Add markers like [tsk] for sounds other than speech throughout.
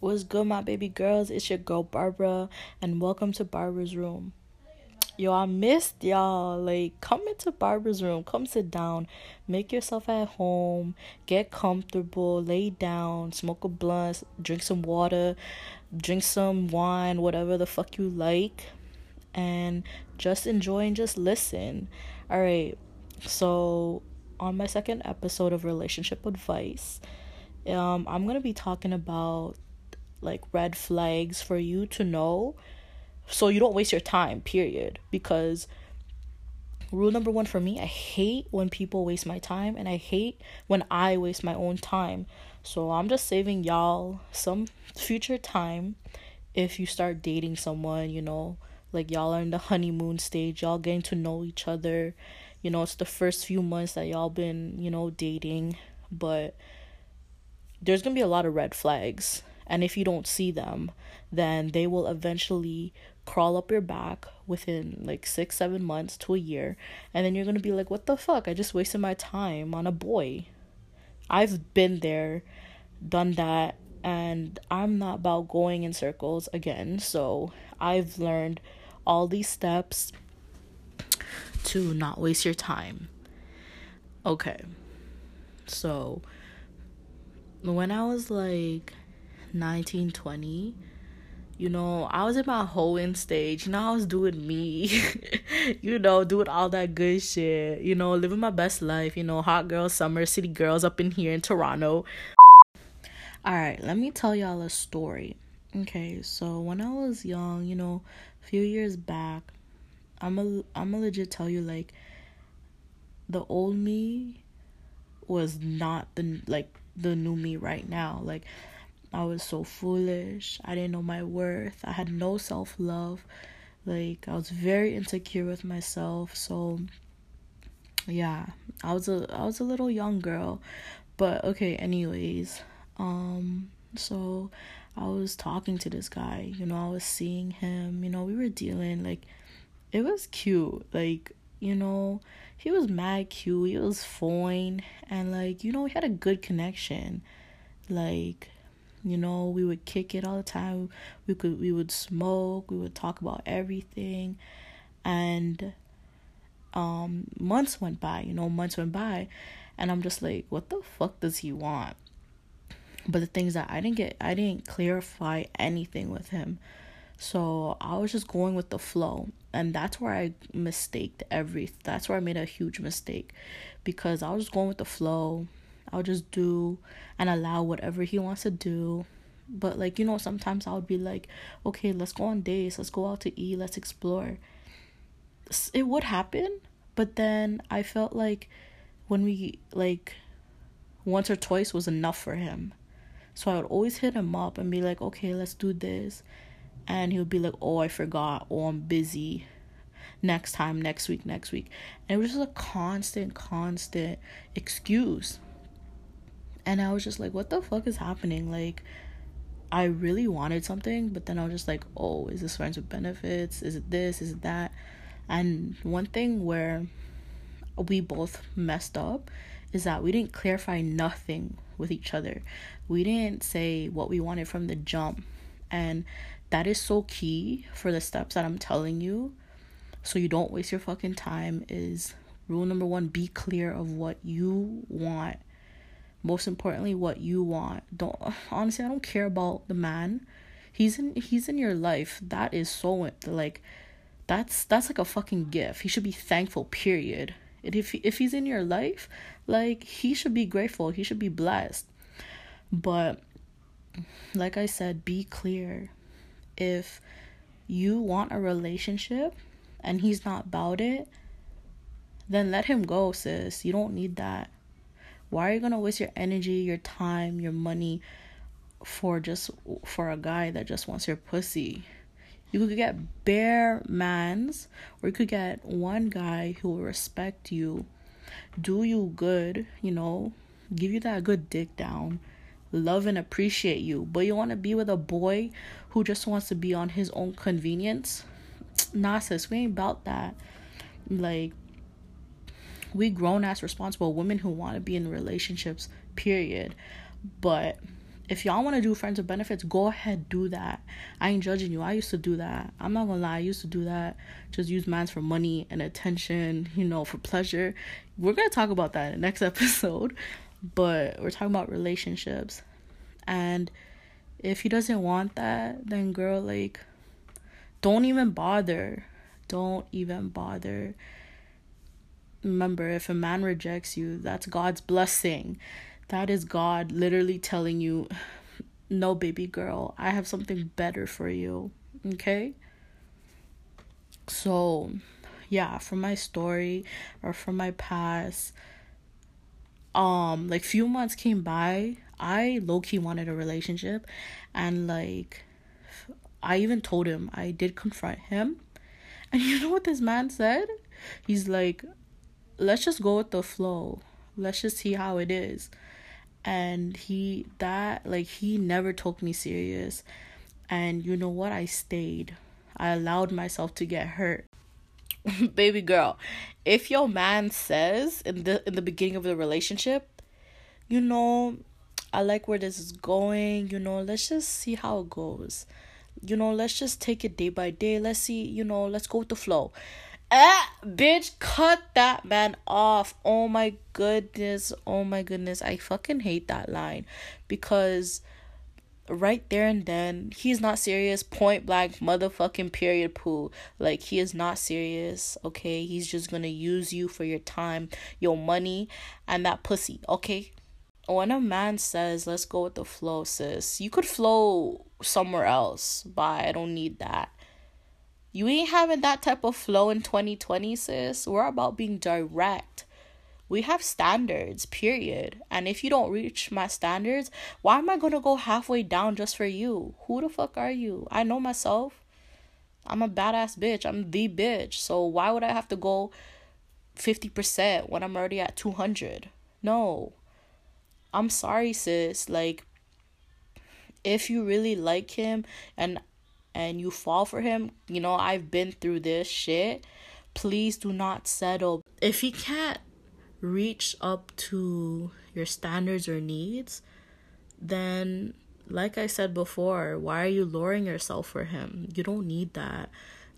What's good, my baby girls? It's your girl Barbara, and welcome to Barbara's Room. Yo, I missed y'all. Like, come into Barbara's room, come sit down, make yourself at home, get comfortable, lay down, smoke a blunt, drink some water, drink some wine, whatever the fuck you like, and just enjoy and just listen. All right, so on my second episode of relationship advice, um, I'm gonna be talking about like red flags for you to know. So you don't waste your time period. Because rule number 1 for me I hate when people waste my time and I hate when I waste my own time. So I'm just saving y'all some future time if you start dating someone you know. Like y'all are in the honeymoon stage y'all getting to know each other. You know it's the first few months that y'all been you know dating. But there's gonna be a lot of red flags and if you don't see them then they will eventually crawl up your back within like six, seven months to a year, and then you're gonna be like, what the fuck? I just wasted my time on a boy. I've been there, done that, and I'm not about going in circles again. So I've learned all these steps to not waste your time. Okay. So when I was like 19, 20, you know, I was in my hoeing stage. You know, I was doing me. [laughs] you know, doing all that good shit. You know, living my best life. You know, hot girl summer, city girls up in here in Toronto. All right, let me tell y'all a story. Okay, so when I was young, you know, a few years back, I'm a I'm a legit tell you like the old me was not the like the new me right now. Like I was so foolish. I didn't know my worth. I had no self love. Like I was very insecure with myself. So yeah, I was a I was a little young girl. But okay, anyways. Um so I was talking to this guy, you know, I was seeing him, you know, we were dealing like it was cute. Like, you know, he was mad cute, he was fine and like, you know, we had a good connection. Like you know, we would kick it all the time. We could we would smoke, we would talk about everything. And um months went by, you know, months went by and I'm just like, what the fuck does he want? But the things that I didn't get I didn't clarify anything with him. So I was just going with the flow. And that's where I mistaked every that's where I made a huge mistake. Because I was just going with the flow I'll just do and allow whatever he wants to do. But like, you know, sometimes I would be like, okay, let's go on dates, let's go out to eat, let's explore. It would happen, but then I felt like when we like once or twice was enough for him. So I would always hit him up and be like, okay, let's do this. And he would be like, oh, I forgot. Oh, I'm busy. Next time, next week, next week. And it was just a constant, constant excuse. And I was just like, what the fuck is happening? Like, I really wanted something, but then I was just like, oh, is this friends with benefits? Is it this? Is it that? And one thing where we both messed up is that we didn't clarify nothing with each other. We didn't say what we wanted from the jump. And that is so key for the steps that I'm telling you. So you don't waste your fucking time is rule number 1 be clear of what you want most importantly what you want. Don't [laughs] honestly i don't care about the man. He's in he's in your life. That is so like that's that's like a fucking gift. He should be thankful period. And if if he's in your life like he should be grateful. He should be blessed. But like i said be clear. If you want a relationship and he's not about it then let him go sis. You don't need that why are you gonna waste your energy, your time, your money for just for a guy that just wants your pussy? You could get bare mans, or you could get one guy who will respect you, do you good, you know, give you that good dick down, love and appreciate you. But you want to be with a boy who just wants to be on his own convenience? [tsk] Nah, sis, we ain't about that. Like, we grown ass responsible women who want to be in relationships period but if y'all want to do friends with benefits, go ahead, do that. I ain't judging you. I used to do that. I'm not gonna lie, I used to do that. Just use mans for money and attention, you know, for pleasure. We're gonna talk about that in the next [laughs] episode, but we're talking about relationships. And if he doesn't want that, then girl, like, don't even bother. Don't even bother. Remember, if a man rejects you, that's God's blessing that is God literally telling you, no, baby girl, I have something better for you. Okay? So, yeah, from my story or from my past, um, like few months came by, I low key wanted a relationship, and like, I even told him I did confront him, and [laughs] you know what this man said? He's like, let's just go with the flow. Let's just see how it is. And he that like he never took me serious. And you know what? I stayed. I allowed myself to get hurt. [laughs] Baby girl if your man says in the in the beginning of the relationship you know i like where this is going you know let's just see how it goes. You know let's just take it day by day. Let's see you know let's go with the flow Ah, bitch, cut that man off. Oh my goodness. Oh my goodness. I fucking hate that line because right there and then he's not serious point blank motherfucking period poo like he is not serious okay he's just gonna use you for your time your money and that pussy okay when a man says let's go with the flow sis you could flow somewhere else but i don't need that you ain't having that type of flow in 2020, sis. We're about being direct. We have standards, period. And if you don't reach my standards, why am I going to go halfway down just for you? Who the fuck are you? I know myself. I'm a badass bitch. I'm the bitch. So why would I have to go 50% when I'm already at 200? No. I'm sorry, sis. Like, if you really like him and and you fall for him, you know, I've been through this shit. Please do not settle. If he can't reach up to your standards or needs, then like I said before, why are you lowering yourself for him? You don't need that.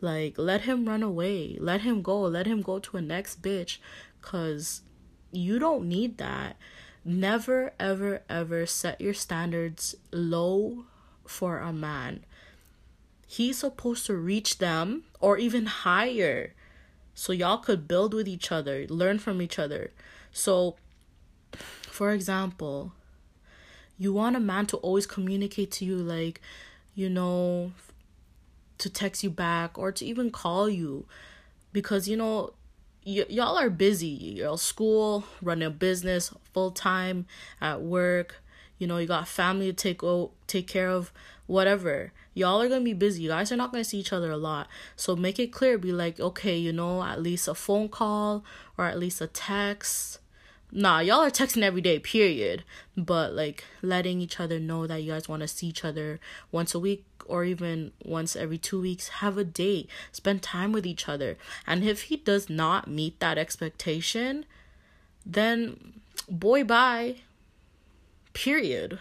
Like, let him run away. Let him go. Let him go to a next bitch. Cause you don't need that. Never, ever, ever set your standards low for a man he's supposed to reach them or even higher. So y'all could build with each other learn from each other. So for example you want a man to always communicate to you like you know to text you back or to even call you. Because you know y- y'all are busy. Y'all school running a business full time at work. You know you got family to take o- take care of whatever y'all are gonna be busy. You guys are not gonna see each other a lot. So make it clear. Be like okay you know at least a phone call or at least a text. Nah y'all are texting every day period. But like letting each other know that you guys want to see each other once a week or even once every two weeks. Have a date. Spend time with each other. And if he does not meet that expectation then boy bye. Period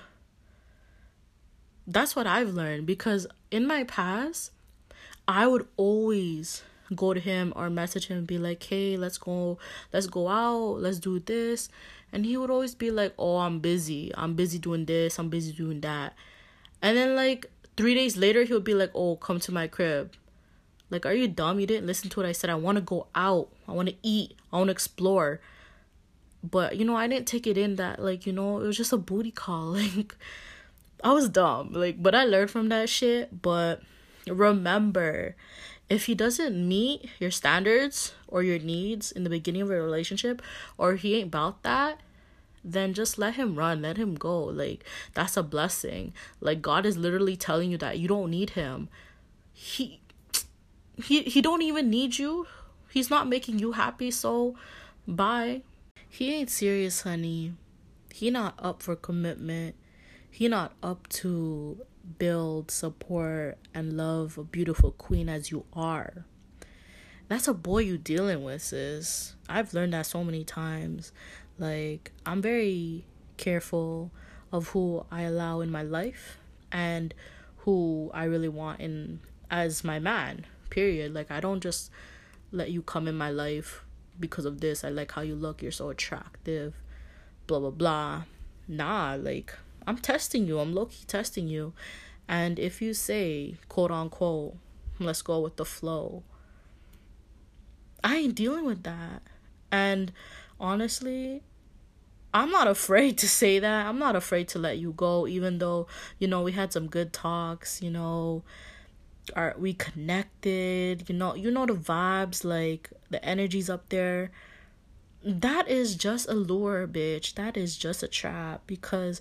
that's what I've learned because in my past, I would always go to him or message him and be like, "Hey, let's go, let's go out, let's do this," and he would always be like, "Oh, I'm busy. I'm busy doing this. I'm busy doing that," and then like three days later, he would be like, "Oh, come to my crib." Like, are you dumb? You didn't listen to what I said. I want to go out. I want to eat. I want to explore. But you know, I didn't take it in that like you know it was just a booty call. [laughs] Like I was dumb, like, but I learned from that shit. But remember, if he doesn't meet your standards or your needs in the beginning of a relationship, or he ain't about that, then just let him run, let him go. Like, that's a blessing. Like, God is literally telling you that you don't need him. He, he, he don't even need you. He's not making you happy, so bye. He ain't serious, honey. He not up for commitment he not up to build, support, and love a beautiful queen as you are. That's a boy you dealing with, sis. I've learned that so many times. Like, I'm very careful of who I allow in my life and who I really want in as my man. Period. Like I don't just let you come in my life because of this. I like how you look. You're so attractive. Blah blah blah. Nah, like I'm testing you. I'm low key testing you. And if you say quote unquote, let's go with the flow. I ain't dealing with that. And honestly, I'm not afraid to say that. I'm not afraid to let you go, even though, you know, we had some good talks, you know, are we connected, you know, you know the vibes, like the energy's up there. That is just a lure, bitch. That is just a trap because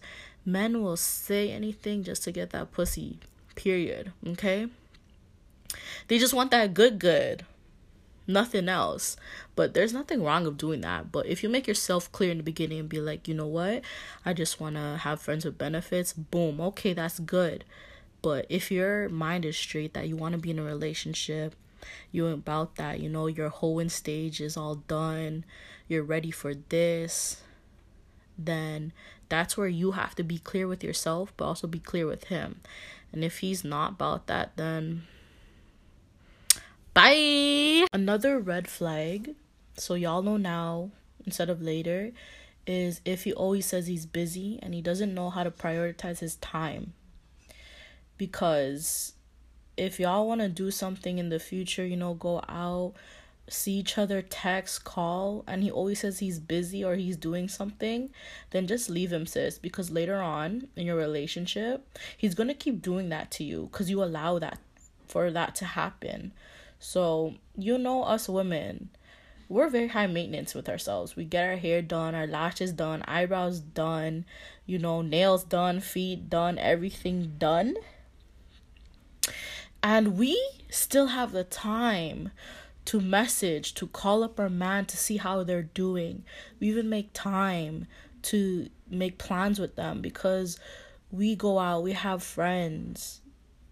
men will say anything just to get that pussy. Period. Okay? They just want that good good nothing else. But there's nothing wrong of doing that. But if you make yourself clear in the beginning and be like, you know what, I just want to have friends with benefits, boom, okay, that's good. But if your mind is straight that you want to be in a relationship, you about that, you know, your hoeing stage is all done, you're ready for this, then that's where you have to be clear with yourself, but also be clear with him. And if he's not about that, then Bye. Another red flag, so y'all know now instead of later, is if he always says he's busy and he doesn't know how to prioritize his time. Because if y'all want to do something in the future, you know, go out, see each other, text, call, and he always says he's busy or he's doing something, then just leave him, sis. Because later on in your relationship, he's gonna keep doing that to you because you allow that for that to happen. So, you know, us women, we're very high maintenance with ourselves. We get our hair done, our lashes done, eyebrows done, you know, nails done, feet done, everything done. And we still have the time to message, to call up our man to see how they're doing. We even make time to make plans with them because we go out, we have friends,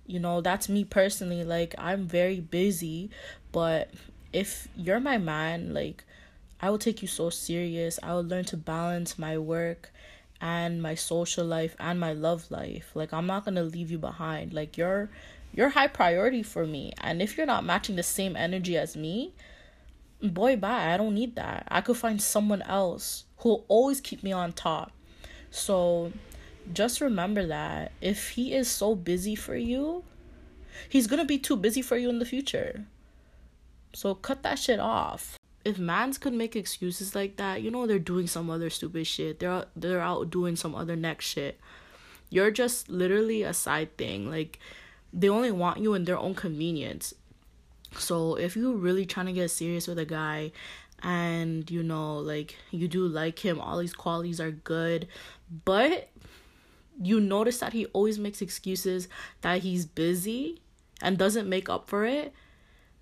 you know that's me personally like i'm very busy but if you're my man like i will take you so serious. I will learn to balance my work and my social life and my love life. Like i'm not gonna leave you behind. Like you're you're high priority for me and if you're not matching the same energy as me boy bye i don't need that i could find someone else who'll always keep me on top so just remember that if he is so busy for you, he's gonna be too busy for you in the future. So cut that shit off. If mans could make excuses like that, you know they're doing some other stupid shit. They're they're out doing some other next shit. You're just literally a side thing. Like they only want you in their own convenience. So if you're really trying to get serious with a guy and you know like you do like him, all these qualities are good, but you notice that he always makes excuses that he's busy and doesn't make up for it,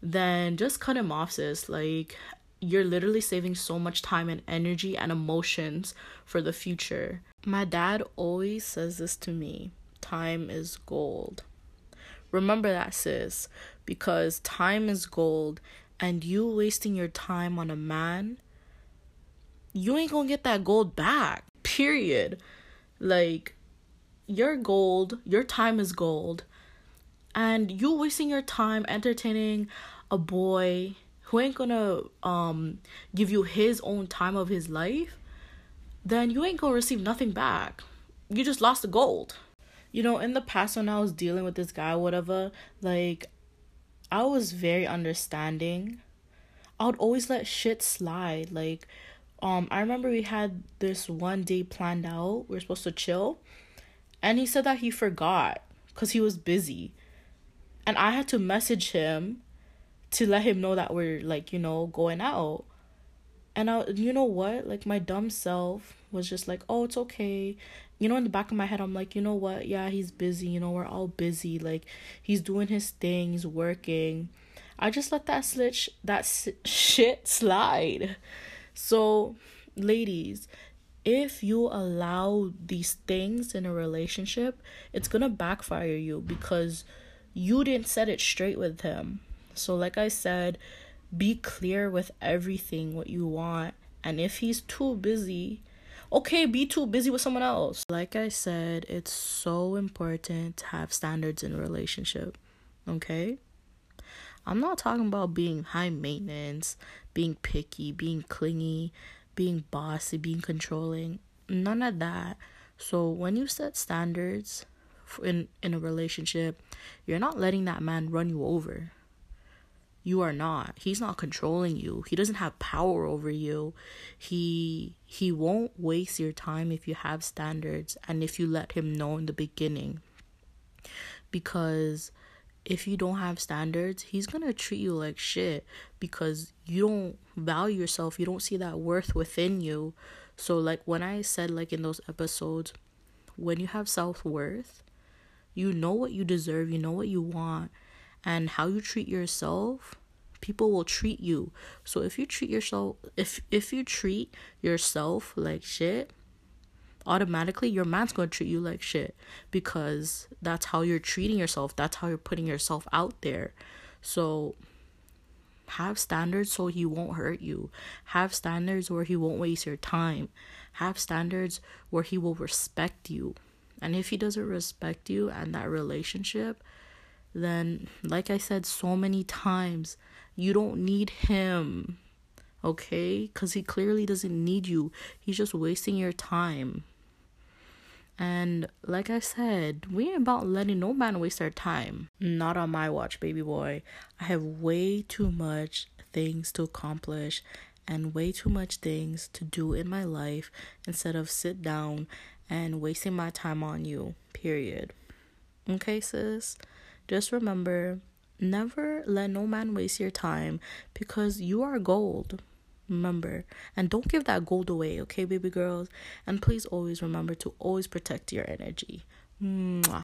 then just cut him off, sis. Like, you're literally saving so much time and energy and emotions for the future. My dad always says this to me time is gold. Remember that, sis, because time is gold, and you wasting your time on a man, you ain't gonna get that gold back. Period. Like, your gold, your time is gold, and you wasting your time entertaining a boy who ain't gonna um give you his own time of his life, then you ain't gonna receive nothing back. You just lost the gold. You know, in the past when I was dealing with this guy, whatever, like I was very understanding. I would always let shit slide. Like, um, I remember we had this one day planned out. We were supposed to chill and he said that he forgot because he was busy. And I had to message him to let him know that we're like, you know, going out. And I, you know what? Like my dumb self was just like, oh, it's okay. You know, in the back of my head, I'm like, you know what? Yeah, he's busy. You know, we're all busy. Like he's doing his thing. He's working. I just let that slitch that shit slide. So, ladies, if you allow these things in a relationship, it's gonna backfire you because you didn't set it straight with him. So, like I said, be clear with everything what you want. And if he's too busy, Okay, be too busy with someone else. Like I said, it's so important to have standards in a relationship. Okay? I'm not talking about being high maintenance, being picky, being clingy, being bossy, being controlling. None of that. So when you set standards in in a relationship, you're not letting that man run you over. You are not. He's not controlling you. He doesn't have power over you. He he won't waste your time if you have standards and if you let him know in the beginning. Because if you don't have standards, he's to treat you like shit because you don't value yourself. You don't see that worth within you. So, like when I said, like in those episodes, when you have self worth, you know what you deserve, you know what you want, and how you treat yourself, people will treat you. So if you treat yourself if if you treat yourself like shit, automatically your man's going to treat you like shit because that's how you're treating yourself. That's how you're putting yourself out there. So have standards so he won't hurt you. Have standards where he won't waste your time. Have standards where he will respect you. And if he doesn't respect you and that relationship, then like I said so many times, you don't need him. Okay? Cuz he clearly doesn't need you. He's just wasting your time. And like I said, we ain't about letting no man waste our time. Not on my watch, baby boy. I have way too much things to accomplish and way too much things to do in my life instead of sit down and wasting my time on you. Period. Okay, sis? Just remember never let no man waste your time because you are gold. Remember, and don't give that gold away, okay, baby girls? And please always remember to always protect your energy. Mwah.